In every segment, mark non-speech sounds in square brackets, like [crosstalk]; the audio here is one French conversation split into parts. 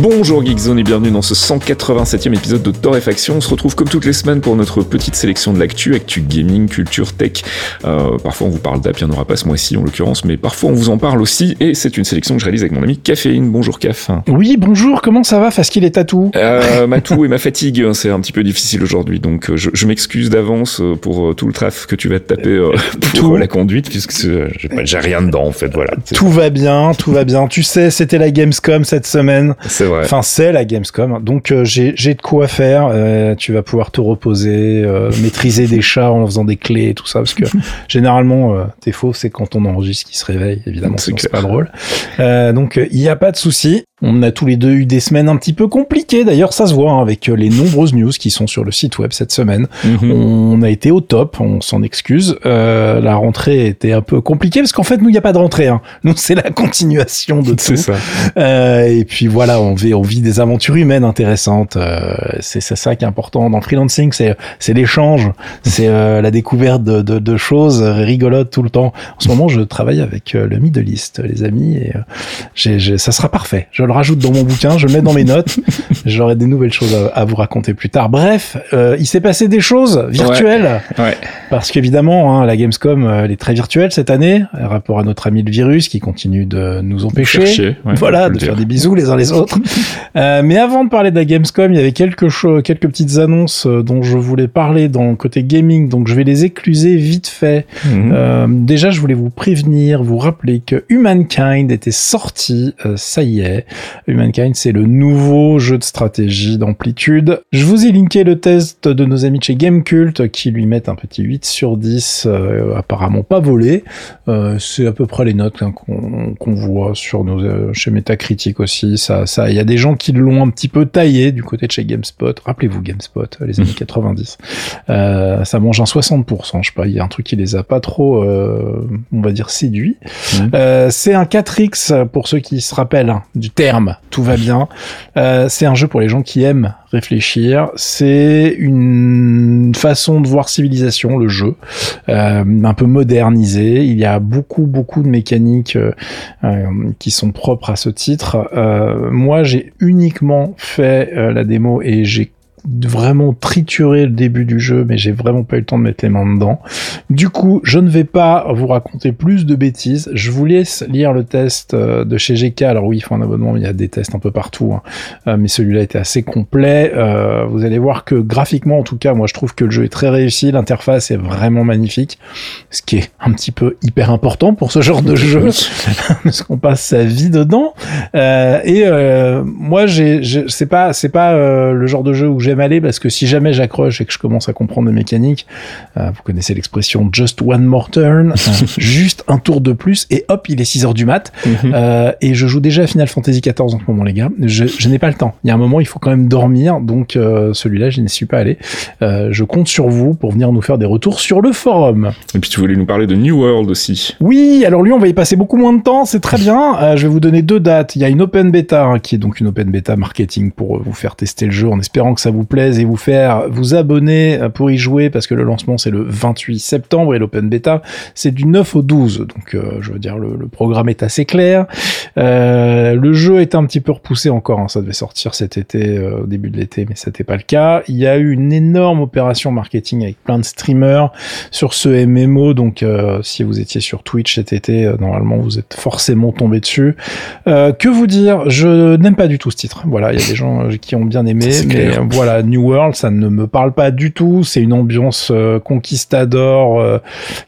Bonjour Geekzone et bienvenue dans ce 187e épisode de Torréfaction. On se retrouve comme toutes les semaines pour notre petite sélection de l'actu, actu gaming, culture, tech. Euh, parfois on vous parle d'app, il n'y en aura pas ce mois-ci en l'occurrence, mais parfois on vous en parle aussi et c'est une sélection que je réalise avec mon ami Caféine. Bonjour Caf. Oui, bonjour, comment ça va? Parce qu'il est tatou euh, Ma toux [laughs] et ma fatigue, hein, c'est un petit peu difficile aujourd'hui, donc euh, je, je m'excuse d'avance euh, pour tout le traf que tu vas te taper pour Tout. la conduite, puisque j'ai rien dedans en fait, voilà. Tout va bien, tout va bien. Tu sais, c'était la Gamescom cette semaine. C'est vrai. Enfin, c'est la Gamescom. Donc, euh, j'ai j'ai de quoi faire. Euh, tu vas pouvoir te reposer, euh, [laughs] maîtriser des chats en faisant des clés et tout ça. Parce que [laughs] généralement, euh, t'es faux, c'est quand on enregistre qui se réveille. Évidemment, C'est sinon c'est clair. pas drôle. Euh, donc, il n'y a pas de souci. On a tous les deux eu des semaines un petit peu compliquées. D'ailleurs, ça se voit hein, avec euh, les nombreuses news qui sont sur le site web cette semaine. Mhm. On a été au top, on s'en excuse. Euh, la rentrée était un peu compliquée parce qu'en fait, nous, il n'y a pas de rentrée. Hein. [laughs] Nous, c'est la continuation de tout. ça. Euh, et puis voilà, on vit, on vit des aventures humaines intéressantes. Euh, c'est ça qui est important dans le freelancing, c'est c'est l'échange, c'est euh, la découverte de, de, de choses rigolotes tout le temps. En ce moment, je travaille avec euh, le Middle East, les amis, et ça sera parfait. Je le rajoute dans mon bouquin, je le mets dans mes notes. [laughs] J'aurai des nouvelles choses à, à vous raconter plus tard. Bref, euh, il s'est passé des choses virtuelles. Ouais. Parce qu'évidemment, hein, la Gamescom, elle est très virtuelle cette année, par rapport à notre ami le virus qui continue de nous empêcher. Ouais, voilà, de faire des bisous les uns les autres. [laughs] Euh, mais avant de parler de la Gamescom, il y avait quelques choses, quelques petites annonces euh, dont je voulais parler dans le côté gaming, donc je vais les écluser vite fait. Mhm. Euh, déjà, je voulais vous prévenir, vous rappeler que Humankind était sorti, euh, ça y est. Humankind, c'est le nouveau jeu de stratégie d'amplitude. Je vous ai linké le test de nos amis de chez Gamecult qui lui mettent un petit 8 sur 10, euh, apparemment pas volé. Euh, c'est à peu près les notes hein, qu'on voit sur nos, euh, chez Metacritic aussi. Ça, ça, il y a des gens qui l'ont un petit peu taillé du côté de chez GameSpot. Rappelez-vous GameSpot, les années [laughs] 90. Euh, ça mange un 60%, je sais pas. Il y a un truc qui les a pas trop, euh, on va dire, séduits. Euh, c'est un 4X pour ceux qui se rappellent hein, du terme. Tout va bien. Euh, c'est un jeu pour les gens qui aiment réfléchir. C'est une façon de voir civilisation, le jeu, euh, un peu modernisé. Il y a beaucoup, beaucoup de mécaniques euh, euh, qui sont propres à ce titre. Euh, moi, j'ai uniquement fait euh, la démo et j'ai vraiment trituré le début du jeu, mais j'ai vraiment pas eu le temps de mettre les mains dedans. Du coup, je ne vais pas vous raconter plus de bêtises. Je vous laisse lire le test euh, de chez GK. Alors oui, il faut un abonnement, mais il y a des tests un peu partout. hein. Euh, mais celui-là était assez complet. Euh, vous allez voir que graphiquement, en tout cas, moi je trouve que le jeu est très réussi. L'interface est vraiment magnifique. Ce qui est un petit peu hyper important pour ce genre de [laughs] jeu. [laughs] parce qu'on passe sa vie dedans. Euh, et euh, moi, j'ai, j'ai- c'est pas, c'est pas le genre de jeu où j'aime aller parce que si jamais j'accroche et que je commence à comprendre les mécaniques, euh, vous connaissez l'expression just one more turn, [laughs] euh, juste un tour de plus et hop, il est 6 heures du mat. Mhm. Euh, et je joue déjà à Final Fantasy XIV en ce moment, les gars. Je, je n'ai pas le temps. Il y a un moment, il faut quand même dormir, donc euh, celui-là, je n'y suis pas allé. Je compte sur vous pour venir nous faire des retours sur le forum. Et puis tu voulais nous parler de New World aussi. Oui, alors lui, on va y passer beaucoup moins de temps, c'est très bien. Je vais vous donner deux dates. Il y a une open beta, hein, qui est donc une open beta marketing pour vous faire tester le jeu en espérant que ça vous plaise et vous faire vous abonner euh, pour y jouer parce que le lancement c'est le 28 septembre et l'open beta c'est du 9 au 12. Donc euh, je veux dire, le, le programme est assez clair. Euh, le jeu est un petit peu repoussé encore, hein. ça devait sortir cet été, euh, au début de l'été, mais c'était pas le cas. Il y a eu une énorme opération marketing avec plein de streamers sur ce MMO, donc euh, si vous étiez sur Twitch cet été, euh, normalement vous êtes forcément tombé dessus. Euh, que vous dire? Je n'aime pas du tout ce titre. Voilà, il y a des gens qui ont bien aimé, mais clair. euh, voilà, New World, ça ne me parle pas du tout. C'est une ambiance euh, conquistador euh,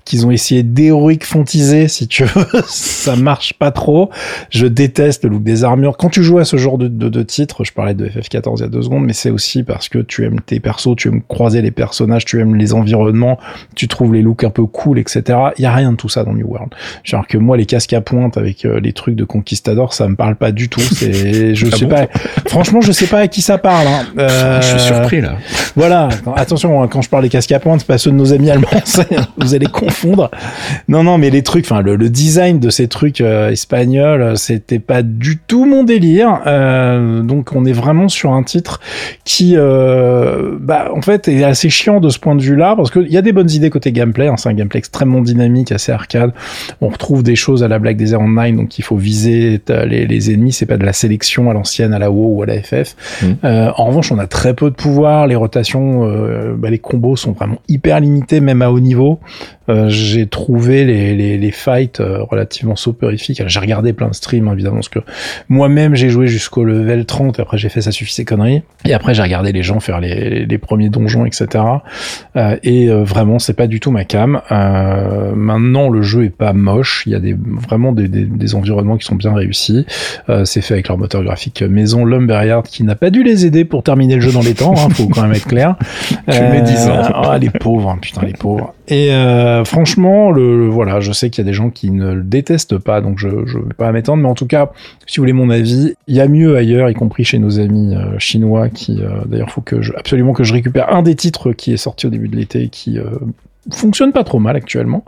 qu'ils ont essayé d'héroïque fantiser, si tu veux. [laughs] ça marche pas trop. Je déteste le look des armures. Quand tu joues à ce genre de, de, de titre, je parlais de FF14 il y a deux secondes, mais c'est aussi parce que tu aimes tes persos, tu aimes croiser les personnages, tu aimes les environnements, tu trouves les looks un peu cool, etc. Il y a rien de tout ça dans New World. Genre que moi, les casques à pointe avec euh, les trucs de conquistador, ça me parle pas du tout. C'est, je Ah sais bon pas. Franchement, je sais pas à qui ça parle. Hein. Euh, [laughs] suis surpris là. Voilà, attention, hein, quand je parle des casques à pointe, c'est pas ceux de nos amis allemands, [laughs] vous allez confondre. Non, non, mais les trucs, enfin, le, design de ces trucs espagnols, c'était pas du tout mon délire. donc, on est vraiment sur un titre qui, bah, en fait, est assez chiant de ce point de vue-là, parce qu'il y a des bonnes idées côté gameplay. Hein, c'est un gameplay extrêmement dynamique, assez arcade. On retrouve des choses à la Black Desert Online, donc il faut viser les, les ennemis. C'est pas de la sélection à l'ancienne, à la WoW ou à la FF. Euh, en revanche, on a très peu de pouvoir. Les rotations, euh, bah, les combos sont vraiment hyper limités, même à haut niveau. Euh, j'ai trouvé les, les, fights euh, relativement soporifiques. J'ai regardé plein de streams, évidemment, parce que moi-même, j'ai joué jusqu'au level 30, et après j'ai fait ça suffit ces conneries. Et après, j'ai regardé les gens faire les, les premiers donjons, etc. Et vraiment, c'est pas du tout ma cam. maintenant, le jeu est pas moche. Il y a des, vraiment des, des, environnements qui sont bien réussis. c'est fait avec leur moteur graphique maison Lumberyard, qui n'a pas dû les aider pour terminer le jeu dans les temps, hein, faut quand même être clair. [laughs] tu mets 10 ans. Ah, les pauvres, putain, les pauvres. Et euh, franchement, le, voilà, je sais qu'il y a des gens qui ne le détestent pas, donc je ne vais pas m'étendre, mais en tout cas, si vous voulez mon avis, il y a mieux ailleurs, y compris chez nos amis euh, chinois, qui euh, d'ailleurs faut que je, absolument que je récupère un des titres qui est sorti au début de l'été, qui fonctionne pas trop mal actuellement.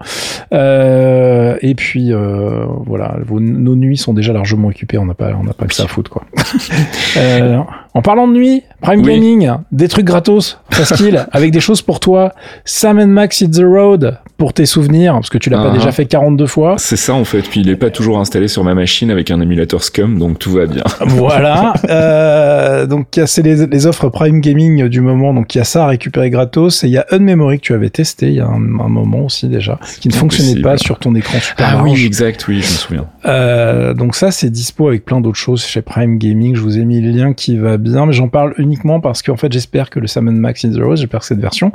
Euh, et puis euh, voilà, nos nuits sont déjà largement occupées. On n'a pas, on n'a pas que ça à foutre quoi. [laughs] euh, en parlant de nuit, Prime Gaming, des trucs gratos, facile, [laughs] avec des choses pour toi. Sam Max Hit the Road pour tes souvenirs, parce que tu l'as pas déjà fait 42 fois. C'est ça en fait. Puis il est pas toujours installé sur ma machine avec un émulateur Scum, donc tout va bien. [laughs] voilà. Euh, donc c'est les, les, offres Prime Gaming du moment. Donc il y a ça à récupérer gratos et il y a Unmemory que tu avais testé il y a un, moment aussi déjà, qui ne fonctionnait pas sur ton écran super Ah oui, exact, oui, je me souviens. Euh, donc ça c'est dispo avec plein d'autres choses chez Prime Gaming. Je vous ai mis le lien qui va bien, mais j'en parle uniquement parce qu'en fait j'espère que le Salmon Max in the Rose, j'espère que cette version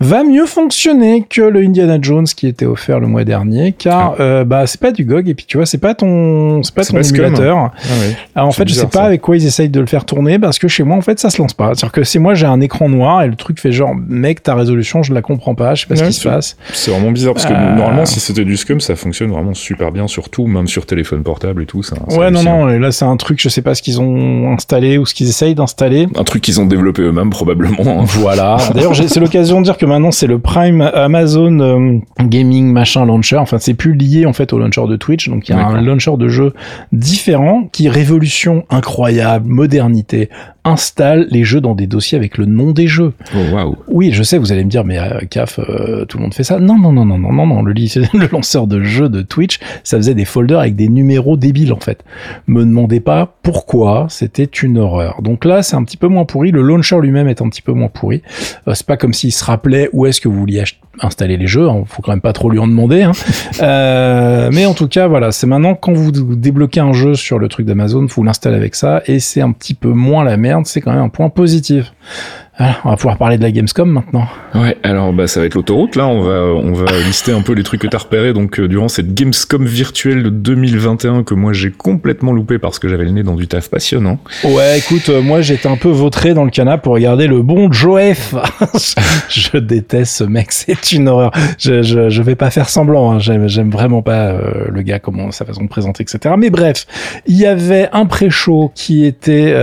va mieux fonctionner que le Indiana Jones qui était offert le mois dernier, car ah. euh, bah c'est pas du GOG et puis tu vois c'est pas ton c'est pas ton émulateur. Ah Alors, en fait je sais pas avec quoi ils essayent de le faire tourner parce que chez moi en fait ça se lance pas. C'est-à-dire que c'est moi j'ai un écran noir et le truc fait genre mec ta résolution je la comprends pas, je sais pas ce qui se passe. C'est vraiment bizarre parce que euh. normalement si c'était du Scum ça fonctionne vraiment super bien sur tout, même sur téléphone portable et tout. Ça, ouais non non là c'est un truc je sais pas ce qu'ils ont installé ou ce qu'ils essayent d'installer. Un truc qu'ils ont développé eux-mêmes probablement. [laughs] Voilà. D'ailleurs c'est l'occasion de dire que maintenant c'est le Prime Amazon euh, gaming machin launcher. Enfin, c'est plus lié en fait au launcher de Twitch. Donc il y a un launcher de jeu différent qui révolution incroyable, modernité, installe les jeux dans des dossiers avec le nom des jeux. Oh waouh. Oui, je sais, vous allez me dire, mais euh, CAF, euh, tout le monde fait ça. Non, non, non, non, non, non, non. [laughs] Le, lanceur de jeux de Twitch, ça faisait des folders avec des numéros débiles en fait. Me demandez pas pourquoi, c'était une horreur. Donc là, c'est un petit peu moins pourri. Le launcher lui-même est un petit peu moins pourri. Euh, c'est pas comme s'il se rappelait où est-ce que vous vouliez installer les jeux. Hein. Faut quand même pas trop lui en demander. Hein. [laughs] euh, mais en tout cas, voilà, c'est maintenant quand vous débloquez un jeu sur le truc d'Amazon, vous l'installez avec ça et c'est un petit peu moins la merde. C'est quand même un point positif. Ah, on va pouvoir parler de la Gamescom maintenant. Ouais, alors bah ça va être l'autoroute là, on va on va [laughs] lister un peu les trucs que t'as repérés donc euh, durant cette Gamescom virtuelle de 2021 que moi j'ai complètement loupé parce que j'avais le nez dans du taf passionnant. Ouais, écoute, euh, moi j'étais un peu vautré dans le canapé pour regarder le bon Joef. [laughs] je déteste ce mec, c'est une horreur. Je, je, je vais pas faire semblant, hein. j'aime j'aime vraiment pas euh, le gars comment sa façon de présenter etc. Mais bref, il y avait un pré-show qui était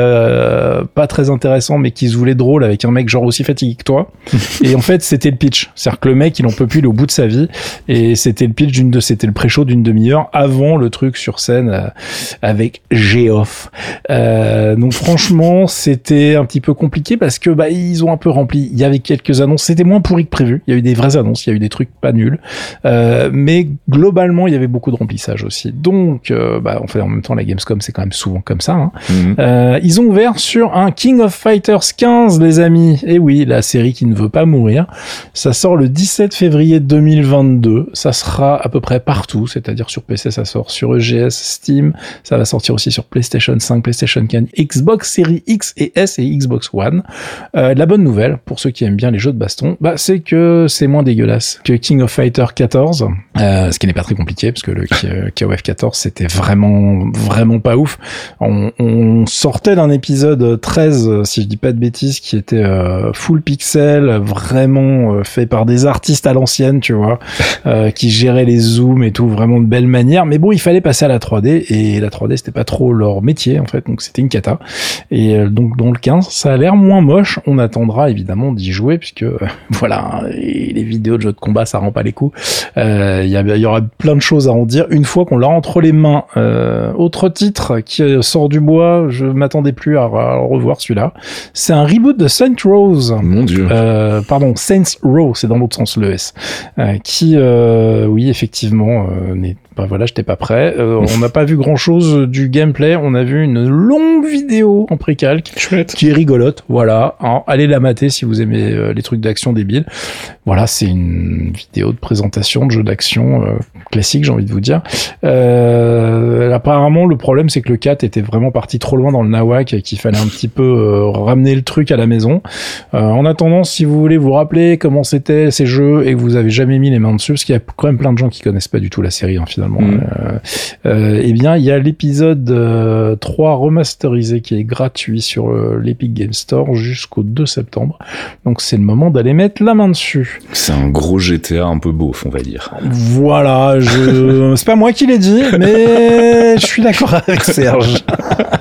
pas très intéressant mais qui se voulait drôle avec un mec genre aussi fatigué que toi. [laughs] et en fait, c'était le pitch. C'est-à-dire que le mec, il en peut plus, il est au bout de sa vie. Et c'était le pitch d'une de, c'était le pré-show d'une demi-heure avant le truc sur scène euh, avec Geoff. Euh, donc franchement, c'était un petit peu compliqué parce que bah ils ont un peu rempli. Il y avait quelques annonces. C'était moins pourri que prévu. Il y a eu des vraies annonces. Il y a eu des trucs pas nuls. Euh, mais globalement, il y avait beaucoup de remplissage aussi. Donc, euh, bah, en fait, en même temps, la Gamescom, c'est quand même souvent comme ça. Hein. Mhm. Euh, ils ont ouvert sur un King of Fighters 15, les amis et eh oui, la série qui ne veut pas mourir. Ça sort le 17 février 2022. Ça sera à peu près partout, c'est-à-dire sur PC, ça sort sur EGS, Steam. Ça va sortir aussi sur PlayStation 5, PlayStation 4, Xbox Series X et S et Xbox One. Euh, la bonne nouvelle, pour ceux qui aiment bien les jeux de baston, bah, c'est que c'est moins dégueulasse que King of Fighter 14, euh, ce qui n'est pas très compliqué parce que le KOF 14 c'était vraiment vraiment pas ouf. On, on sortait d'un épisode 13, si je dis pas de bêtises, qui était euh, full pixel, vraiment euh, fait par des artistes à l'ancienne, tu vois, [laughs] euh, qui géraient les zooms et tout, vraiment de belle manière. Mais bon, il fallait passer à la 3D et la 3D c'était pas trop leur métier en fait, donc c'était une cata. Et donc dans le 15, ça a l'air moins moche. On attendra évidemment d'y jouer puisque [laughs] voilà, les vidéos de jeux de combat ça rend pas les coups. Il y, y, aura plein de choses à en dire une fois qu'on l'a entre les mains. autre titre qui sort du bois, je m'attendais plus à, à revoir celui-là. C'est un reboot de Saint Rose. Mon dieu. Euh, pardon, Saints Row, c'est dans l'autre sens le S. Euh, qui, euh, oui, effectivement, n'est bah voilà, j'étais pas prêt. Euh, on n'a pas vu grand chose du gameplay. On a vu une longue vidéo en précalque. Chouette. Qui est rigolote. Voilà. Alors, allez la mater si vous aimez euh, les trucs d'action débiles. Voilà, c'est une vidéo de présentation de jeu d'action euh, classique, j'ai envie de vous dire. apparemment, le problème, c'est que le 4 était vraiment parti trop loin dans le nawak et qu'il fallait un petit peu ramener le truc à la maison. en attendant, si vous voulez vous rappeler comment c'était ces jeux et que vous avez jamais mis les mains dessus, parce qu'il y a quand même plein de gens qui connaissent pas du tout la série, en hein, finalement Mm. Euh, euh, eh bien, il y a l'épisode 3 euh, remasterisé qui est gratuit sur l'Epic Game Store jusqu'au 2 septembre. Donc c'est le moment d'aller mettre la main dessus. C'est un gros GTA un peu beauf, on va dire. Voilà, je... [laughs] c'est pas moi qui l'ai dit, mais je suis d'accord avec Serge. [laughs]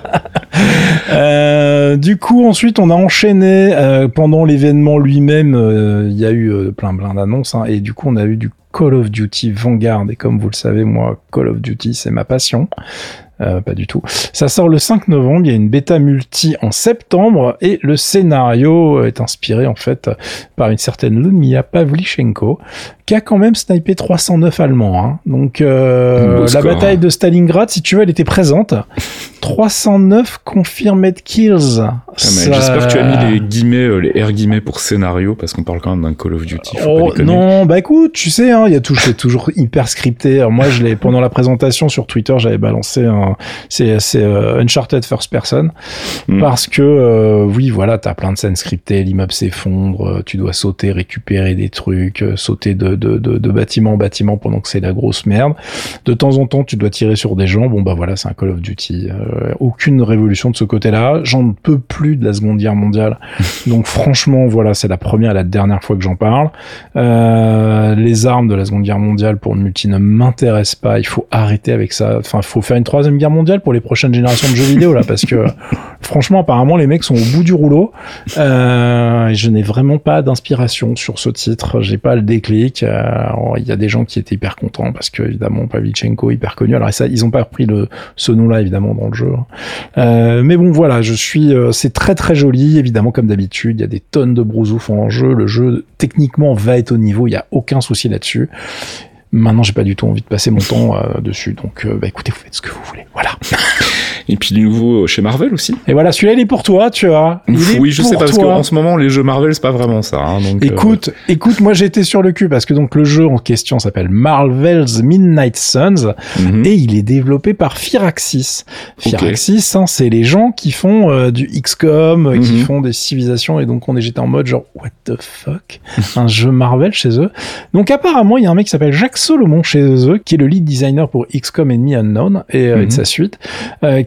Euh, du coup, ensuite, on a enchaîné euh, pendant l'événement lui-même. Euh, il y a eu plein plein d'annonces hein, et du coup, on a eu du Call of Duty Vanguard. Et comme vous le savez, moi, Call of Duty, c'est ma passion. Euh, pas du tout. Ça sort le 5 novembre, il y a une bêta multi en septembre et le scénario est inspiré en fait par une certaine Lumia Pavlichenko qui a quand même snipé 309 Allemands. Hein. Donc euh, la bataille de Stalingrad, si tu veux, elle était présente. 309 confirmed kills. Ah, j'espère que tu as mis les guillemets, euh, les R guillemets pour scénario parce qu'on parle quand même d'un Call of Duty. Oh, non, bah écoute, tu sais, hein, il y a toujours, toujours [laughs] hyper scripté. moi, je l'ai pendant la présentation sur Twitter, j'avais balancé un, c'est c'est euh, Uncharted First Person hmm. parce que oui, voilà, t'as plein de scènes scriptées, l'immeuble s'effondre, tu dois sauter, récupérer des trucs, sauter de de, bâtiment en bâtiment pendant que c'est la grosse merde. De temps en temps, tu dois tirer sur des gens. Bon, bah voilà, c'est un Call of Duty. Euh, aucune révolution de ce côté-là. J'en ne peux plus de la Seconde Guerre mondiale. [laughs] Donc franchement, voilà, c'est la première et la dernière fois que j'en parle. Euh, les armes de la Seconde Guerre mondiale pour le multi ne m'intéressent pas. Il faut arrêter avec ça. Enfin, il faut faire une troisième guerre mondiale pour les prochaines générations de jeux vidéo là, parce que [laughs] franchement, apparemment, les mecs sont au bout du rouleau. Euh, et je n'ai vraiment pas d'inspiration sur ce titre. J'ai pas le déclic. Euh, il y a des gens qui étaient hyper contents parce que évidemment Pavlichenko hyper connu. Alors ça, ils ont pas repris le ce nom-là évidemment dans le Euh, mais bon voilà, je suis, euh, c'est très très joli évidemment comme d'habitude. Il y a des tonnes de brousouf en jeu. Le jeu techniquement va être au niveau. Il y a aucun souci là-dessus. Maintenant, j'ai pas du tout envie de passer mon temps dessus. Donc, bah, écoutez, vous faites ce que vous voulez. Voilà. [laughs] Et puis du nouveau chez Marvel aussi. Et voilà, celui-là il est pour toi, tu vois. oui, je sais pas, parce qu'en ce moment les jeux Marvel c'est pas vraiment ça. Hein, donc, euh, écoute, écoute, moi j'étais sur le cul parce que donc le jeu en question s'appelle Marvel's Midnight Suns mhm. et il est développé par Firaxis. Firaxis, hein, c'est les gens qui font euh, du XCOM, euh, qui mhm. font des civilisations et donc on est j'étais en mode genre what the fuck, un jeu Marvel chez eux. Donc apparemment il y a un mec qui s'appelle Jacques Solomon chez eux qui est le lead designer pour XCOM Enemy Unknown et, et de mhm. sa suite,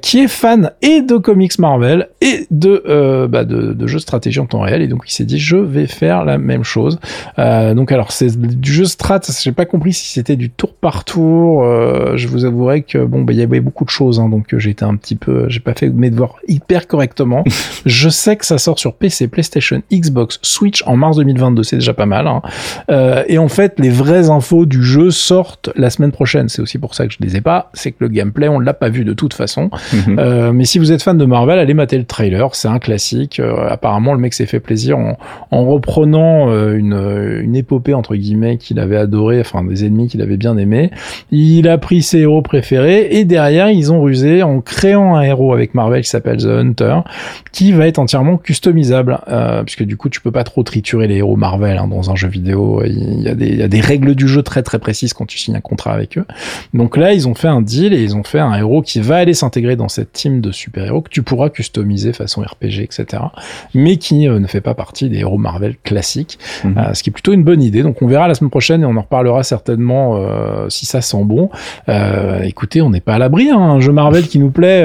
qui est fan et de comics Marvel et de, euh, bah de, de, jeux de stratégie en temps réel. Et donc il s'est dit je vais faire la même chose. Euh, donc alors c'est du jeu strat. J'ai pas compris si c'était du tour par tour. Euh, je vous avouerai que bon bah il y avait beaucoup de choses. Hein, donc j'ai été un petit peu, j'ai pas fait mes devoirs hyper correctement. [laughs] je sais que ça sort sur PC, PlayStation, Xbox, Switch en mars 2022. C'est déjà pas mal. Hein. Euh, et en fait les vraies infos du jeu sortent la semaine prochaine. C'est aussi pour ça que je les ai pas. C'est que le gameplay on l'a pas vu de toute façon. [laughs] Mhm. Euh, mais si vous êtes fan de Marvel, allez mater le trailer, c'est un classique. Euh, apparemment, le mec s'est fait plaisir en, en reprenant euh, une, une épopée entre guillemets qu'il avait adoré, enfin des ennemis qu'il avait bien aimé. Il a pris ses héros préférés et derrière ils ont rusé en créant un héros avec Marvel qui s'appelle The Hunter, qui va être entièrement customisable, puisque du coup tu peux pas trop triturer les héros Marvel hein, dans un jeu vidéo. Il y, a des, il y a des règles du jeu très très précises quand tu signes un contrat avec eux. Donc là ils ont fait un deal et ils ont fait un héros qui va aller s'intégrer dans cette team de super-héros que tu pourras customiser façon RPG, etc. Mais qui ne fait pas partie des héros Marvel classiques, Mhm. ce qui est plutôt une bonne idée. Donc on verra la semaine prochaine et on en reparlera certainement si ça sent bon. écoutez, on n'est pas à l'abri, hein, un jeu Marvel qui nous plaît.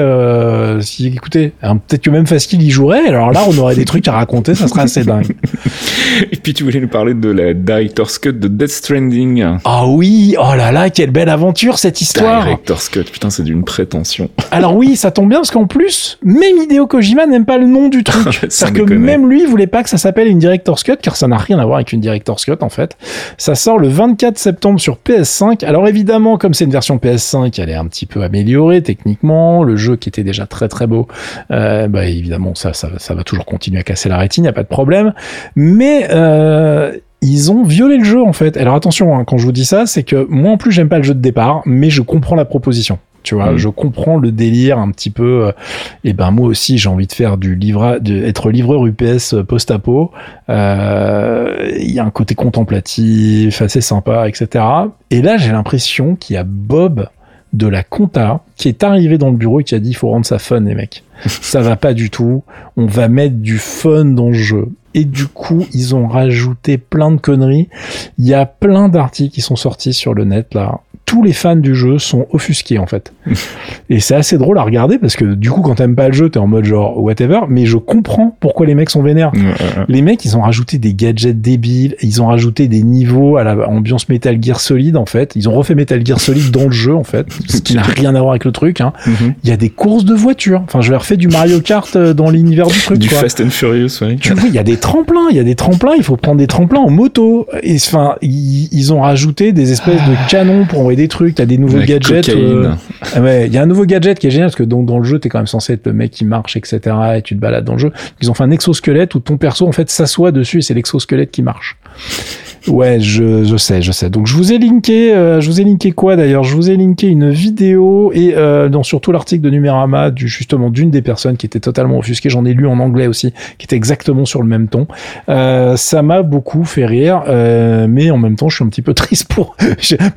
si écoutez, hein, peut-être que même Faskill y jouerait. Alors là, on aurait des trucs à raconter, ça serait assez dingue. [laughs] Et puis tu voulais nous parler de la Director's Cut de Death Stranding. Ah oui, oh là là, quelle belle aventure cette histoire. Director's Cut, putain, c'est d'une prétention. [laughs] Alors oui, ça tombe bien parce qu'en plus, même Hideo Kojima n'aime pas le nom du truc. [laughs] C'est-à-dire que même lui voulait pas que ça s'appelle une Director's Cut car ça n'a rien à voir avec une Director's Cut en fait. Ça sort le 24 septembre sur PS5. Alors évidemment, comme c'est une version PS5, elle est un petit peu améliorée techniquement. Le jeu qui était déjà très très beau, euh, bah évidemment ça, ça, ça va toujours continuer à casser la rétine, y a pas de problème. Mais euh, ils ont violé le jeu en fait. Alors attention, hein, quand je vous dis ça, c'est que moi en plus j'aime pas le jeu de départ, mais je comprends la proposition. Tu vois, mmh. je comprends le délire un petit peu. Euh, et ben moi aussi, j'ai envie de faire du livre, de, être livreur UPS post-apo. Il euh, y a un côté contemplatif, assez sympa, etc. Et là, j'ai l'impression qu'il y a Bob de la compta qui est arrivé dans le bureau et qui a dit il faut rendre ça fun les mecs. ça va pas du tout. On va mettre du fun dans le jeu. Et du coup, ils ont rajouté plein de conneries. Il y a plein d'articles qui sont sortis sur le net là. Tous les fans du jeu sont offusqués en fait. [laughs] et c'est assez drôle à regarder parce que du coup, quand t'aimes pas le jeu, t'es en mode genre whatever. Mais je comprends pourquoi les mecs sont vénères. Les mecs, ils ont rajouté des gadgets débiles. Ils ont rajouté des niveaux à la ambiance Metal Gear Solid en fait. Ils ont refait Metal Gear Solid dans le jeu en fait, [laughs] ce qui n'a rien à voir avec le truc. Hein. Mm -hmm. Il y a des courses de voitures. Enfin, je vais refaire du Mario Kart dans l'univers du truc. Du quoi. Fast and Furious, ouais. Tu vois, il y a des tremplins. Il y a des tremplins. Il faut prendre des tremplins en moto. Et enfin, ils, ils ont rajouté des espèces de canons pour envoyer des trucs. A des nouveaux La gadgets. Euh, ouais, il y a un nouveau gadget qui est génial parce que donc dans le jeu, t'es quand même censé être le mec qui marche, etc. Et tu te balades dans le jeu. Ils ont fait un exosquelette où ton perso en fait s'assoit dessus et c'est l'exosquelette qui marche. Ouais, je, je sais, je sais. Donc je vous ai linké, euh, je vous ai linké quoi d'ailleurs? Je vous ai linké une vidéo et euh, dans surtout l'article de Numérama du justement d'une des personnes qui était totalement offusquée. J'en ai lu en anglais aussi, qui était exactement sur le même ton. Euh, ça m'a beaucoup fait rire, euh, mais en même temps, je suis un petit peu [laughs] triste pour.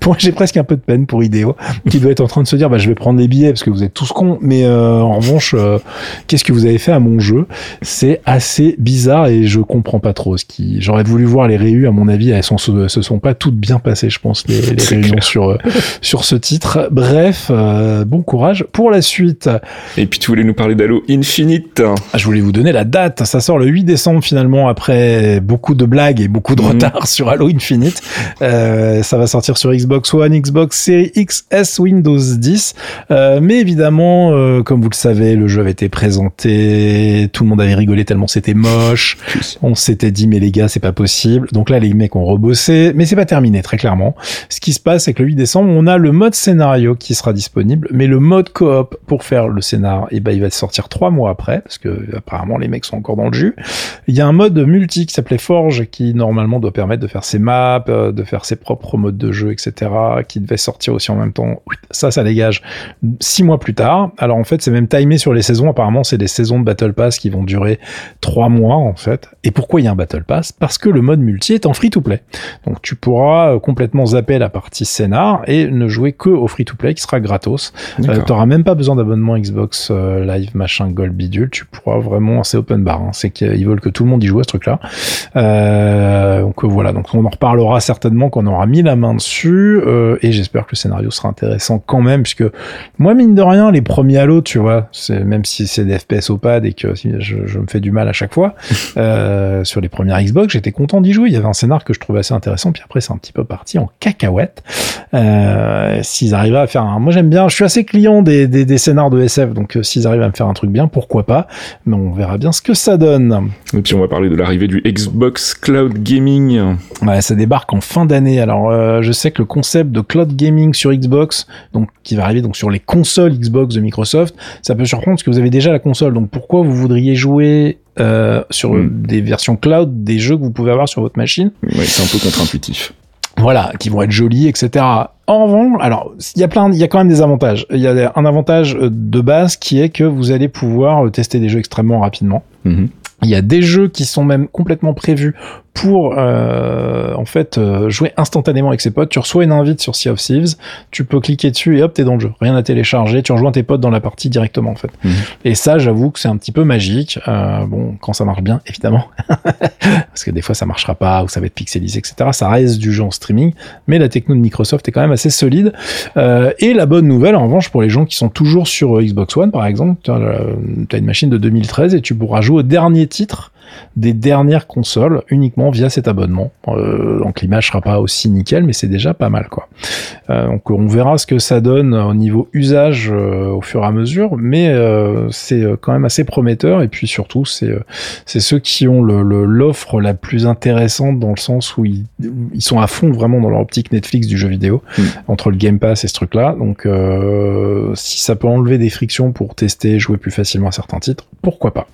pour, j'ai presque un peu de peine pour Ideo, qui doit être en train de se dire, bah je vais prendre les billets parce que vous êtes tous cons. Mais euh, en revanche, euh, qu'est-ce que vous avez fait à mon jeu? C'est assez bizarre et je comprends pas trop. Ce qui, j'aurais voulu voir les réus à mon avis elles sont, se sont pas toutes bien passées, je pense, les, les réunions sur, euh, [laughs] sur ce titre. Bref, euh, bon courage pour la suite. Et puis tu voulais nous parler d'Halo Infinite. Ah, je voulais vous donner la date. Ça sort le 8 décembre finalement, après beaucoup de blagues et beaucoup de Mhm. retard [laughs] sur Halo Infinite. Euh, ça va sortir sur Xbox One, Xbox Series XS, Windows 10. Euh, mais évidemment, comme vous le savez, le jeu avait été présenté, tout le monde avait rigolé tellement c'était moche. On s'était dit mais les gars, c'est pas possible. Donc là, les mecs ont rebossé, mais c'est pas terminé très clairement. Ce qui se passe, c'est que le 8 décembre, on a le mode scénario qui sera disponible, mais le mode coop pour faire le scénar, et ben il va sortir trois mois après, parce que apparemment les mecs sont encore dans le jus. Il y a un mode multi qui s'appelait Forge, qui normalement doit permettre de faire ses maps, euh, de faire ses propres modes de jeu, etc., qui devait sortir aussi en même temps. Ça, ça dégage six mois plus tard. Alors en fait, c'est même timé sur les saisons. Apparemment, c'est des saisons de Battle Pass qui vont durer trois mois en fait. Et pourquoi il y a un Battle Pass? Parce que le mode multi est en free-to-play. Donc tu pourras euh, complètement zapper la partie scénar et ne jouer que au free-to-play qui sera gratos. Euh, T'auras même pas besoin d'abonnement Xbox euh, Live machin Gold bidule. Tu pourras vraiment, c'est open bar. Hein. C'est qu'ils veulent que tout le monde y joue à ce truc-là. Euh, donc voilà. Donc on en reparlera certainement quand on aura mis la main dessus. et j'espère que le scénario sera intéressant quand même, puisque moi mine de rien, les premiers Halo, tu vois, c'est même si c'est des FPS au pad et que je, je me fais du mal à chaque fois [laughs] sur les premières Xbox, j'étais content d'y jouer. Il y avait un scénar que je trouvais assez intéressant. Puis après, c'est un petit peu parti en cacahuète. Euh, s'ils arrivaient à faire un, moi j'aime bien, je suis assez client des, des, des scénars de SF, donc euh, s'ils arrivent à me faire un truc bien, pourquoi pas? Mais on verra bien ce que ça donne. Et puis on va parler de l'arrivée du Xbox Cloud Gaming. Ouais, ça débarque en fin d'année. Alors, euh, je sais que le concept de cloud gaming sur Xbox, donc qui va arriver donc sur les consoles Xbox de Microsoft, ça peut surprendre parce que vous avez déjà la console. Donc, pourquoi vous voudriez jouer euh, sur Mm. des versions cloud des jeux que vous pouvez avoir sur votre machine Ouais, c'est un peu contre-intuitif. voilà, qui vont être jolis, etc. En revanche, alors il y a plein, il y a quand même des avantages. Il y a un avantage euh, de base qui est que vous allez pouvoir euh, tester des jeux extrêmement rapidement. Mhm. Il y a des jeux qui sont même complètement prévus pour euh, en fait euh, jouer instantanément avec ses potes. Tu reçois une invite sur Sea of Thieves, tu peux cliquer dessus et hop, t'es dans le jeu. Rien à télécharger, tu rejoins tes potes dans la partie directement en fait. Mhm. Et ça, j'avoue que c'est un petit peu magique. Euh, bon, quand ça marche bien, évidemment, [laughs] parce que des fois ça marchera pas ou ça va être pixelisé, etc. Ça reste du jeu en streaming, mais la techno de Microsoft est quand même assez solide. Euh, et la bonne nouvelle, en revanche, pour les gens qui sont toujours sur Xbox One, par exemple, tu as une machine de 2013 et tu pourras jouer au dernier titre des dernières consoles uniquement via cet abonnement. Euh, donc l'image sera pas aussi nickel, mais c'est déjà pas mal quoi. Euh, donc on verra ce que ça donne au niveau usage euh, au fur et à mesure, mais euh, c'est quand même assez prometteur et puis surtout c'est c'est ceux qui ont le- le- l'offre la plus intéressante dans le sens où ils, ils sont à fond vraiment dans leur optique Netflix du jeu vidéo Mm. entre le Game Pass et ce truc là. Donc si ça peut enlever des frictions pour tester, jouer plus facilement à certains titres, pourquoi pas.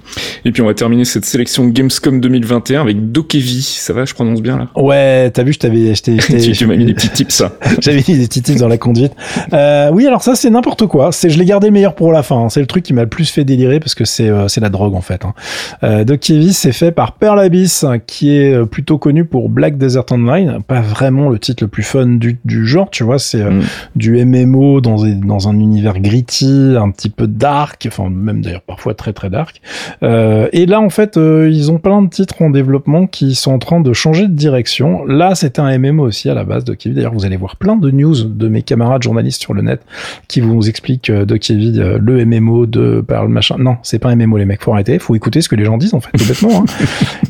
Et puis on va terminer cette sélection Gamescom 2021 avec Dokevi. Ça va, je prononce bien là? Ouais, t'as vu, je t'avais, [laughs] t'ai- Tu, tu m'as mis des petits tips. ça. [laughs] J'avais mis des petits tips dans la conduite. Euh, oui, alors ça, c'est n'importe quoi. C'est, je l'ai gardé le meilleur pour la fin. hein. C'est le truc qui m'a le plus fait délirer parce que c'est, euh, c'est la drogue en fait. Hein. Euh, c'est fait par Pearl Abyss, qui est plutôt connu pour Black Desert Online. Pas vraiment le titre le plus fun du, du genre, tu vois. C'est Mm. du MMO dans, un- dans un univers gritty, un petit peu dark, enfin même d'ailleurs parfois très très dark. Et là, en fait, euh, ils ont plein de titres en développement qui sont en train de changer de direction. Là, c'était un MMO aussi à la base de Kevin. D'ailleurs, vous allez voir plein de news de mes camarades journalistes sur le net qui vous expliquent euh, de Kevin euh, le MMO de par le machin. Non, c'est pas un MMO, les mecs. Faut arrêter. Faut écouter ce que les gens disent en fait, tout bêtement. hein. [laughs]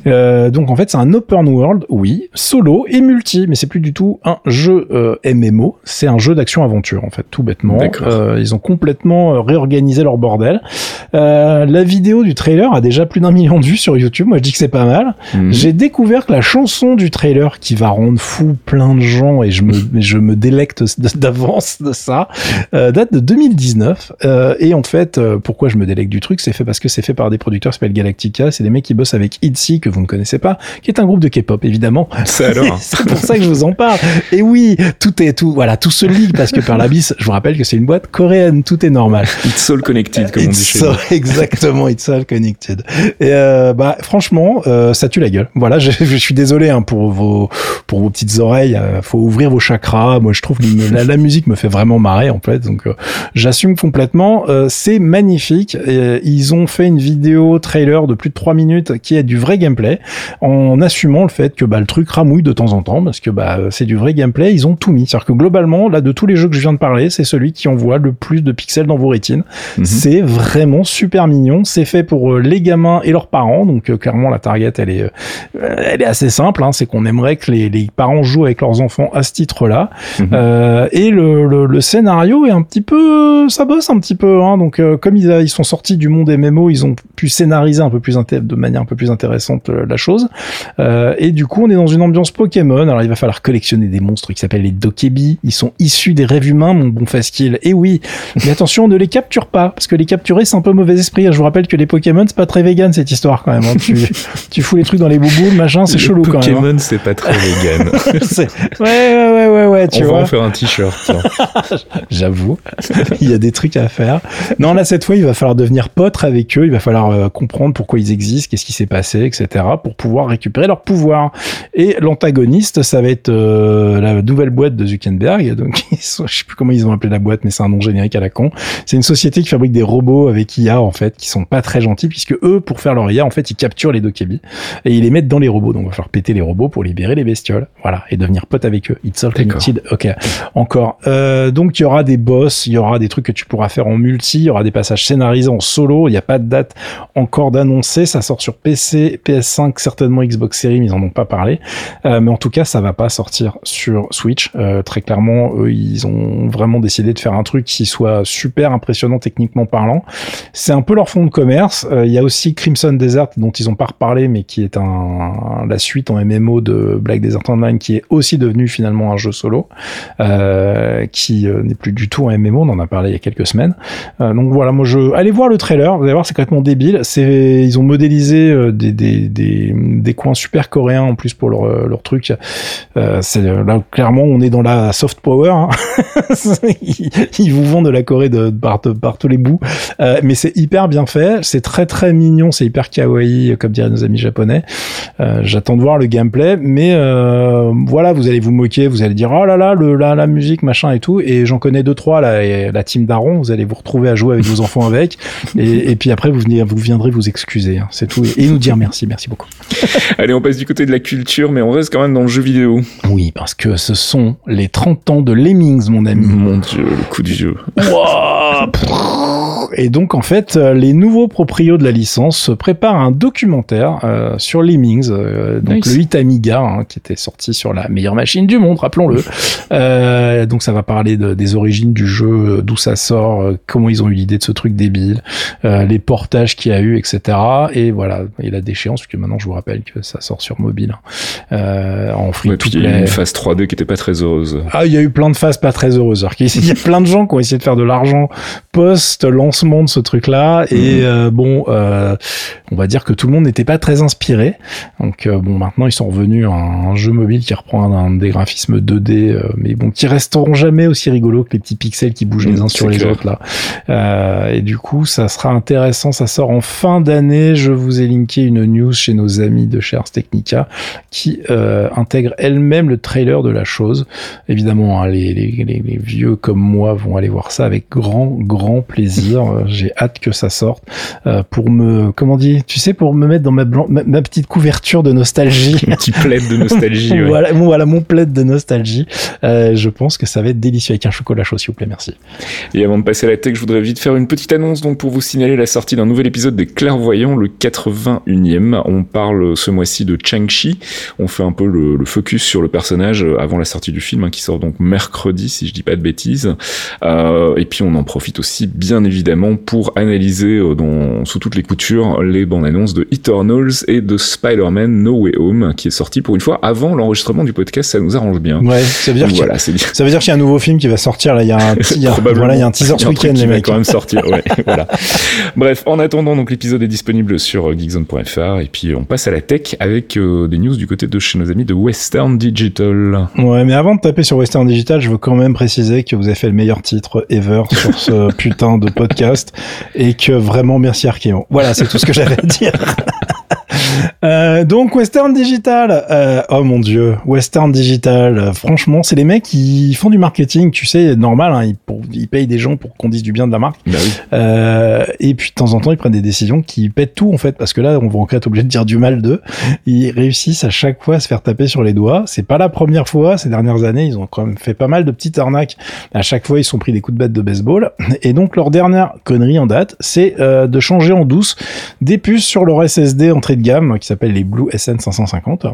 Euh, donc en fait, c'est un open world, oui, solo et multi, mais c'est plus du tout un jeu euh, MMO. C'est un jeu d'action-aventure en fait, tout bêtement. Euh, ils ont complètement réorganisé leur bordel. La vidéo du trailer a déjà plus d'un million de vues sur YouTube. Moi, je dis que c'est pas mal. Mhm. J'ai découvert que la chanson du trailer qui va rendre fou plein de gens et je me, [laughs] je me délecte d'avance de ça, euh, date de 2019. Euh, et en fait, euh, pourquoi je me délecte du truc C'est fait parce que c'est fait par des producteurs qui s'appellent Galactica. C'est des mecs qui bossent avec ITZY, que vous ne connaissez pas, qui est un groupe de K-pop, évidemment. [laughs] [laughs] C'est pour ça que je vous en parle. Et oui, tout est tout, voilà, tout se lie parce que par l'Abyss, je vous rappelle que c'est une boîte coréenne, tout est normal. It's all connected, comme on dit It's chez so- exactement, it's all connected. Et euh, bah franchement, euh, ça tue la gueule. Voilà, [laughs] je, je suis désolé hein, pour vos pour vos petites oreilles. euh, faut ouvrir vos chakras. Moi, je trouve que me- la, la musique me fait vraiment marrer en fait. Donc, euh, j'assume complètement. Euh, c'est magnifique. Et, euh, ils ont fait une vidéo trailer de plus de 3 minutes qui est du vrai gameplay, en assumant le fait que bah, le truc ramouille de temps en temps parce que bah c'est du vrai gameplay. Ils ont tout mis. C'est-à-dire que globalement, là, de tous les jeux que je viens de parler, c'est celui qui envoie le plus de pixels dans vos rétines. Mhm. C'est vraiment super mignon. C'est fait pour les gamins et leurs parents. Donc euh, clairement la target elle est, euh, elle est assez simple. Hein. C'est qu'on aimerait que les, les parents jouent avec leurs enfants à ce titre-là. Euh, et le, le, le scénario est un petit peu, ça bosse un petit peu. Hein. Donc euh, comme ils, a- ils sont sortis du monde MMO, ils ont pu scénariser un peu plus de manière un peu plus intéressante la chose. Euh, et du coup on est dans une ambiance Pokémon. Alors il va falloir collectionner des monstres qui s'appellent les Dokebi. Ils sont issus des rêves humains, mon bon Faskill. Et oui, mais attention, [laughs] ne les capture pas, parce que les capturer, c'est un peu mauvais esprit. Je vous rappelle que les Pokémon, c'est pas très vegan cette histoire quand même. Tu, tu fous les trucs dans les boubous, machin, c'est chelou quand même. hein. Pokémon, c'est pas très [laughs] vegan. Ouais, ouais, ouais, ouais, ouais, tu on va vois. en faire un t-shirt. [laughs] J'avoue, il y a des trucs à faire. Non, là cette fois, il va falloir devenir pote avec eux. Il va falloir euh, comprendre pourquoi ils existent, qu'est-ce qui s'est passé, etc., pour pouvoir récupérer leur pouvoir. Et l'antagoniste, ça va être euh, la nouvelle boîte de Zuckerberg. Donc, [laughs] ils sont, je sais plus comment ils ont appelé la boîte, mais c'est un nom générique à la con. C'est une société qui fabrique des robots avec IA en fait, qui sont pas très gentils, puisque eux, pour faire leur IA, en fait, ils capturent les Dokebi et ils les mettent dans les robots. Donc, il va falloir péter les robots pour libérer les bestioles. Voilà, et devenir pote avec eux. It's all Ok, encore. Euh, donc, il y aura des boss, il y aura des trucs que tu pourras faire en multi, il y aura des passages scénarisés en solo. Il n'y a pas de date encore d'annoncer. Ça sort sur PC, PS5, certainement Xbox Series, mais ils en ont pas parlé. Euh, mais en tout cas, ça va pas sortir sur Switch. Euh, très clairement, eux, ils ont vraiment décidé de faire un truc qui soit super impressionnant techniquement parlant. C'est un peu leur fond de commerce. Il y a aussi Crimson Desert, dont ils ont pas reparlé, mais qui est la suite en MMO de Black Desert Online, qui est aussi devenu finalement un jeu solo, euh, qui euh, n'est plus du tout un MMO. On en a parlé il y a quelques semaines. Euh, donc voilà, moi je allez voir le trailer. Vous allez voir, c'est complètement débile. Ils ont modélisé des, coins super coréens en plus pour leur, truc. Là clairement on est dans la soft power. hein. [laughs] ils, vous vendent de la Corée de, par, tous les bouts, mais c'est hyper bien fait. C'est très très mignon, c'est hyper kawaii. Comme diraient nos amis japonais. J'attends de voir le gameplay, mais voilà, vous allez vous moquer, vous allez dire oh là là, le, la, la musique, machin et tout. Et j'en connais deux trois là, et la team Daron, vous allez vous retrouver à jouer avec vos enfants avec, [laughs] et, et puis après vous, venez, vous viendrez vous excuser, hein, c'est tout, et, et nous dire merci, merci beaucoup. [laughs] Allez, on passe du côté de la culture, mais on reste quand même dans le jeu vidéo. Oui, parce que ce sont les 30 ans de Lemmings, mon ami. Mon dieu, le coup du jeu. Et donc en fait, euh, les nouveaux proprios de la licence préparent un documentaire euh, sur Lemmings, euh, donc Nice. le 8 Amiga, hein, qui était sorti sur la meilleure machine du monde, rappelons-le. Euh, donc ça va parler de- des origines du jeu, euh, d'où ça sort, euh, comment ils ont eu l'idée de ce truc débile, euh, les portages qu'il y a eu, etc. Et voilà, et la déchéance, puisque maintenant je vous rappelle que ça sort sur mobile, hein, euh, en free Ouais, to puis il y a eu une phase 3D qui était pas très heureuse. Ah, il y a eu plein de phases pas très heureuses. Alors qu'il y a plein de gens qui ont essayé de faire de l'argent post-lancement de ce truc-là. Et Mhm. bon, on va dire que tout le monde n'était pas très inspiré. Donc bon, maintenant ils sont revenus à un jeu mobile qui reprend un, des graphismes 2D, euh, mais bon, qui resteront jamais aussi rigolos que les petits pixels qui bougent les Mhm, uns sur les clair. autres là. Euh, et du coup, ça sera intéressant. Ça sort en fin d'année. Je vous ai linké une news chez nos amis de chez Ars Technica qui euh, intègre elle-même le trailer de la chose. Évidemment, hein, les, les, les, les vieux comme moi vont aller voir ça avec grand, grand plaisir. J'ai hâte que ça sorte euh, pour me, comment dit, tu sais, pour me mettre dans ma, blan- ma, ma petite couverture de nostalgie. [laughs] Un petit plaid de nostalgie. ouais. [laughs] voilà, voilà mon plaid de nostalgie. Euh, je pense que ça va être délicieux avec un chocolat chaud, s'il vous plaît, merci. Et avant de passer à la tech, je voudrais vite faire une petite annonce donc pour vous signaler la sortie d'un nouvel épisode des Clairvoyants, le 81e. On parle ce mois-ci de Chang-Chi. On fait un peu le, le focus sur le personnage euh, avant la sortie du film, hein, qui sort donc mercredi, si je dis pas de bêtises. Euh, et puis on en profite aussi, bien évidemment, pour analyser dans, sous toutes les coutures les bandes annonces de Eternals et de Spider-Man No Way Home, qui est sorti pour une fois avant l'enregistrement du podcast. Ça nous arrange bien. Ouais, ça veut dire qu'il voilà, c'est bien. ça veut dire qu'il y a un nouveau film qui va sortir là. Il y a un, [laughs] Probablement. voilà, il y a un teaser ce week-end, les va mecs. quand même sortir, ouais, [laughs] voilà. Bref, en attendant, donc l'épisode est disponible sur euh, geekzone.fr et puis on passe à la tech avec euh, des news du côté de chez nos amis de Western Digital. Ouais, mais avant de taper sur Western Digital, je veux quand même préciser que vous avez fait le meilleur titre ever [laughs] sur ce putain de podcast et que vraiment merci Arkeo. Voilà, c'est tout ce que j'avais à dire. Euh, donc Western Digital, euh, oh mon dieu, Western Digital, euh, franchement, c'est les mecs qui font du marketing, tu sais, normal, hein, ils, pour- ils payent des gens pour qu'on dise du bien de la marque. Bah oui. Euh, et puis de temps en temps, ils prennent des décisions qui pètent tout en fait, parce que là, on va être obligé de dire du mal d'eux. Ils réussissent à chaque fois à se faire taper sur les doigts. C'est pas la première fois. Ces dernières années, ils ont quand même fait pas mal de petites arnaques. À chaque fois, ils sont pris des coups de batte de baseball. Et donc leur dernière connerie en date, c'est euh, de changer en douce des puces sur leur SSD entrée de gamme qui s'appelle les Blue SN 550.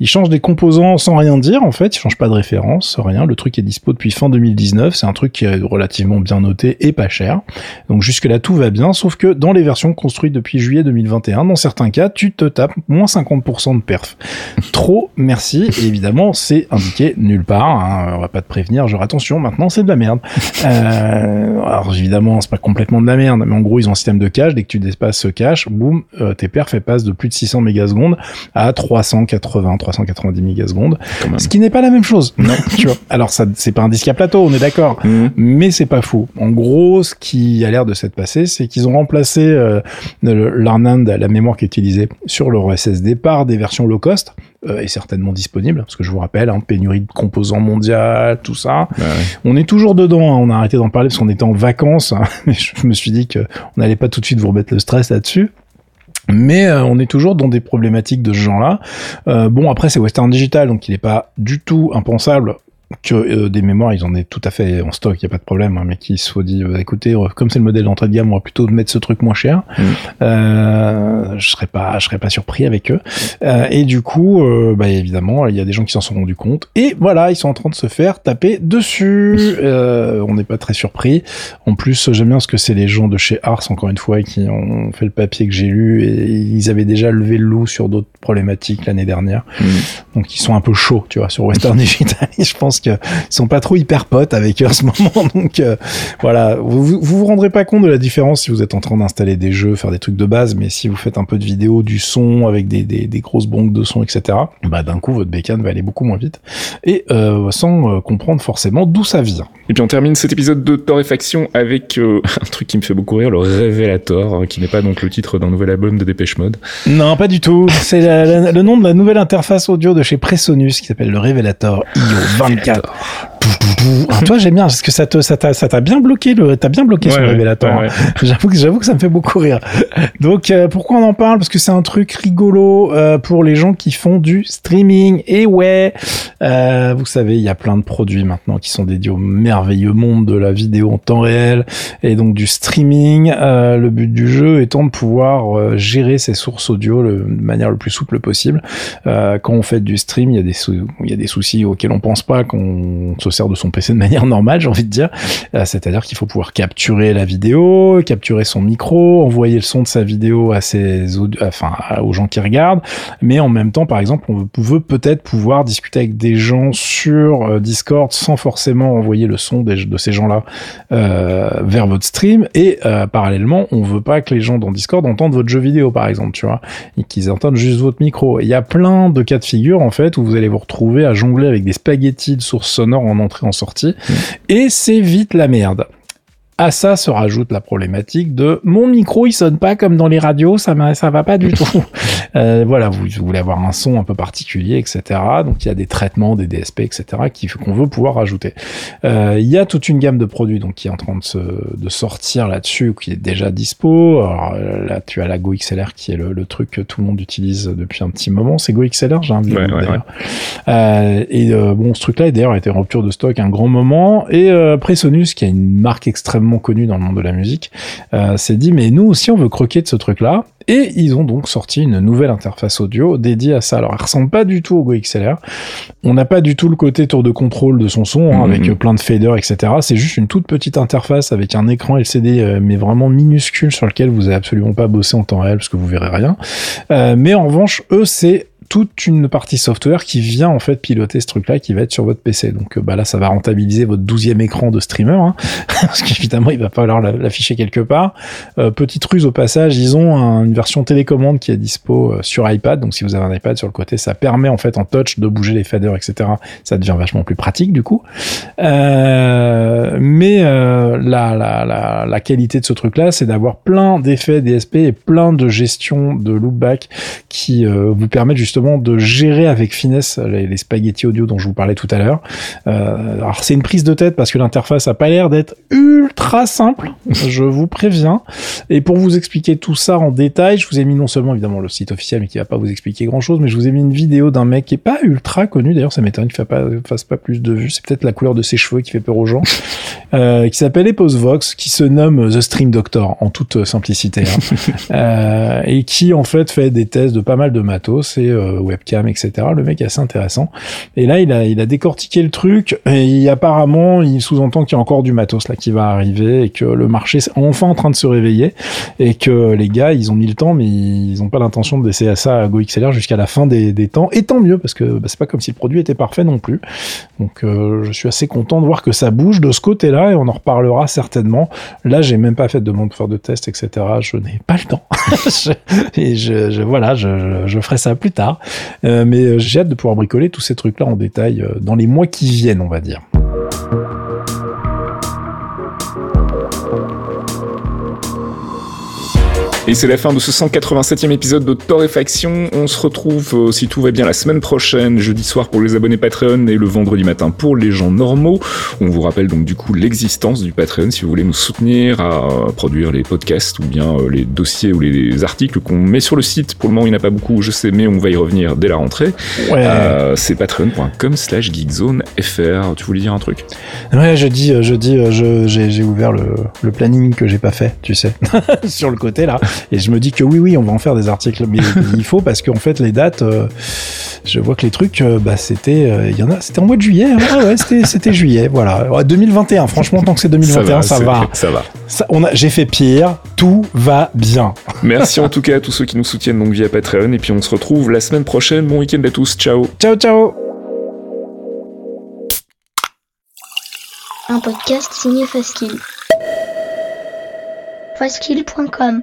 Ils changent des composants sans rien dire en fait. Ils changent pas de référence, rien. Le truc est dispo depuis fin 2019. C'est un truc qui est relativement bien noté et pas cher. Donc jusque-là, tout va bien, sauf que dans les versions construites depuis juillet 2021, dans certains cas, tu te tapes moins 50% de perf. [laughs] Trop merci. Et évidemment, c'est indiqué nulle part. hein. On va pas te prévenir, genre attention, maintenant c'est de la merde. Euh, alors évidemment, c'est pas complètement de la merde, mais en gros, ils ont un système de cache. Dès que tu dépasses ce cache, boum, euh, tes perfs passent de plus de 600 mégasecondes à 380, 390 mégasecondes. Ce qui n'est pas la même chose. Non, [laughs] tu vois. Alors ça, c'est pas un disque à plateau, on est d'accord Mhm. mais c'est pas fou. En gros, ce qui a l'air de s'être passé, c'est qu'ils ont remplacé euh, l'Arnand, la mémoire qui est utilisée sur leur SSD par des versions low cost euh, et certainement disponibles, parce que je vous rappelle, hein, pénurie de composants mondial, tout ça. Bah ouais. On est toujours dedans. hein. On a arrêté d'en parler parce qu'on était en vacances. hein. Mais [laughs] je me suis dit que on n'allait pas tout de suite vous remettre le stress là-dessus. Mais euh, on est toujours dans des problématiques de ce genre-là. Euh, bon, après, c'est Western Digital, donc il n'est pas du tout impensable que euh, des mémoires, ils en aient tout à fait en stock, il n'y a pas de problème, hein, mais qu'ils se soit dit, euh, écoutez, euh, comme c'est le modèle d'entrée de gamme, on va plutôt mettre ce truc moins cher. Mm. Euh, je serais pas, je serais pas surpris avec eux. Euh, et du coup, euh, bah, évidemment, il y a des gens qui s'en sont rendus compte. Et voilà, ils sont en train de se faire taper dessus. Euh, on n'est pas très surpris. En plus, j'aime bien ce que c'est les gens de chez Ars, encore une fois, qui ont fait le papier que j'ai lu et ils avaient déjà levé le loup sur d'autres problématiques l'année dernière. Mhm. Donc ils sont un peu chauds, tu vois, sur Western [laughs] Digital. [laughs] Je pense que ils sont pas trop hyper potes avec eux en ce moment. [laughs] Donc voilà, vous, vous vous rendrez pas compte de la différence si vous êtes en train d'installer des jeux, faire des trucs de base, mais si vous faites un peu de vidéo, du son avec des, des, des grosses banques de son, etc. Bah d'un coup votre bécane va aller beaucoup moins vite et sans comprendre forcément d'où ça vient. Et puis on termine cet épisode de Torréfaction avec un truc qui me fait beaucoup rire, le Révélator, qui n'est pas donc le titre d'un nouvel album de Dépêche Mode. Non, pas du tout. C'est le nom de la nouvelle interface audio de chez Presonus qui s'appelle le Révélator IO24. Ah, toi, j'aime bien parce que ça te, ça t'a, ça t'a bien bloqué le, t'as bien bloqué sur le révélateur. [laughs] j'avoue que, j'avoue que ça me fait beaucoup rire. Donc, euh, pourquoi on en parle? Parce que c'est un truc rigolo euh, pour les gens qui font du streaming. Et ouais, euh, vous savez, il y a plein de produits maintenant qui sont dédiés au merveilleux monde de la vidéo en temps réel et donc du streaming. le but du jeu étant de pouvoir gérer ses sources audio de manière le plus souple possible. quand on fait du stream, il y a des, il y a des soucis auxquels on pense pas, qu'on se sert de son PC de manière normale, j'ai envie de dire. Euh, c'est-à-dire qu'il faut pouvoir capturer la vidéo, capturer son micro, envoyer le son de sa vidéo à ses enfin aux gens qui regardent, mais en même temps, par exemple, on veut peut-être pouvoir discuter avec des gens sur euh, Discord sans forcément envoyer le son de ces gens-là euh, vers votre stream. Et parallèlement, on veut pas que les gens dans Discord entendent votre jeu vidéo, par exemple, tu vois, et qu'ils entendent juste votre micro. Il y a plein de cas de figure en fait où vous allez vous retrouver à jongler avec des spaghettis de sources sonores en entrée en sortie. Et c'est vite la merde. À ça se rajoute la problématique de mon micro il sonne pas comme dans les radios, ça ça va pas du tout. [laughs] euh, voilà, vous, voulez avoir un son un peu particulier, etc. Donc il y a des traitements, des DSP, etc. qui qu'on veut pouvoir rajouter. Euh, il y a toute une gamme de produits donc qui est en train de, se, de sortir là-dessus, qui est déjà dispo. Alors là tu as la Go XLR qui est le, truc que tout le monde utilise depuis un petit moment. C'est Go XLR, j'ai un ouais, ouais, euh, et euh, bon, ce truc-là d'ailleurs a été en rupture de stock un grand moment. Et euh, Presonus, qui a une marque extrêmement connu dans le monde de la musique, euh, s'est dit mais nous aussi on veut croquer de ce truc-là. Et ils ont donc sorti une nouvelle interface audio dédiée à ça. Alors, elle ressemble pas du tout au Go XLR. On n'a pas du tout le côté tour de contrôle de son son, hein, avec mhm. plein de faders, etc. C'est juste une toute petite interface avec un écran LCD, euh, mais vraiment minuscule, sur lequel vous n'avez absolument pas bossé en temps réel, parce que vous verrez rien. Euh, mais en revanche, eux, c'est toute une partie software qui vient en fait piloter ce truc-là qui va être sur votre PC. Donc euh, bah là, ça va rentabiliser votre douzième écran de streamer, hein, [laughs] parce qu'évidemment, il va falloir l'afficher quelque part. Euh, petite ruse au passage, ils ont une version télécommande qui est dispo euh, sur iPad. Donc si vous avez un iPad sur le côté, ça permet en fait en touch de bouger les faders, etc. Ça devient vachement plus pratique du coup. mais la, la, la, la, qualité de ce truc-là, c'est d'avoir plein d'effets DSP et plein de gestion de loopback qui vous permettent justement de gérer avec finesse les, spaghettis audio dont je vous parlais tout à l'heure. Euh, alors c'est une prise de tête parce que l'interface a pas l'air d'être ultra simple, je vous préviens. Et pour vous expliquer tout ça en détail, je vous ai mis non seulement évidemment le site officiel mais qui va pas vous expliquer grand chose, mais je vous ai mis une vidéo d'un mec qui est pas ultra connu. D'ailleurs, ça m'étonne qu'il pas, fasse pas plus de vues. C'est peut-être la couleur de ses cheveux qui fait peur aux gens. Euh, qui s'appelle Vox, qui se nomme The Stream Doctor en toute simplicité, hein. [laughs] euh, et qui en fait fait des tests de pas mal de matos et euh, webcam, etc. Le mec est assez intéressant. Et là, il a, il décortiqué le truc et apparemment, il sous-entend qu'il y a encore du matos là qui va arriver et que le marché est enfin en train de se réveiller et que les gars, ils ont mis le temps, mais ils n'ont pas l'intention d'essayer ça à GoXLR jusqu'à la fin des, des, temps. Et tant mieux parce que bah, c'est pas comme si le produit était parfait non plus. Donc, euh, je suis assez content de voir que ça bouge de ce côté-là et on en reparlera certainement. Là, j'ai même pas fait de demande pour faire de tests, etc. Je n'ai pas le temps. [laughs] et je, je voilà, je, je ferai ça plus tard. Euh, mais euh, j'ai hâte de pouvoir bricoler tous ces trucs-là en détail euh, dans les mois qui viennent, on va dire. Et c'est la fin de ce 187e épisode de Torréfaction. On se retrouve, euh, si tout va bien, la semaine prochaine, jeudi soir pour les abonnés Patreon et le vendredi matin pour les gens normaux. On vous rappelle donc du coup l'existence du Patreon si vous voulez nous soutenir à produire les podcasts ou bien euh, les dossiers ou les articles qu'on met sur le site. Pour le moment, il n'y en a pas beaucoup, je sais, mais on va y revenir dès la rentrée. Ouais. Euh, c'est patreon.com slash geekzonefr. Tu voulais dire un truc? Ouais, je dis, je dis, j'ai ouvert le, le planning que j'ai pas fait, tu sais, [laughs] sur le côté là. Et je me dis que oui, oui, on va en faire des articles, mais [laughs] il faut parce qu'en fait, les dates, euh, je vois que les trucs, euh, bah, c'était, euh, il y en a, c'était en mois de juillet. Hein. Ah ouais, c'était, c'était juillet, voilà. 2021, franchement, tant que c'est 2021, ça va. Ça va. Ça on a, j'ai fait pire, tout va bien. Merci en [laughs] tout cas à tous ceux qui nous soutiennent donc via Patreon, et puis on se retrouve la semaine prochaine. Bon week-end à tous, ciao. Ciao, ciao. un podcast signé Faskill. Faskill.com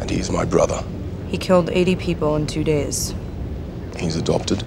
And he's my brother. He killed 80 people in two days. He's adopted.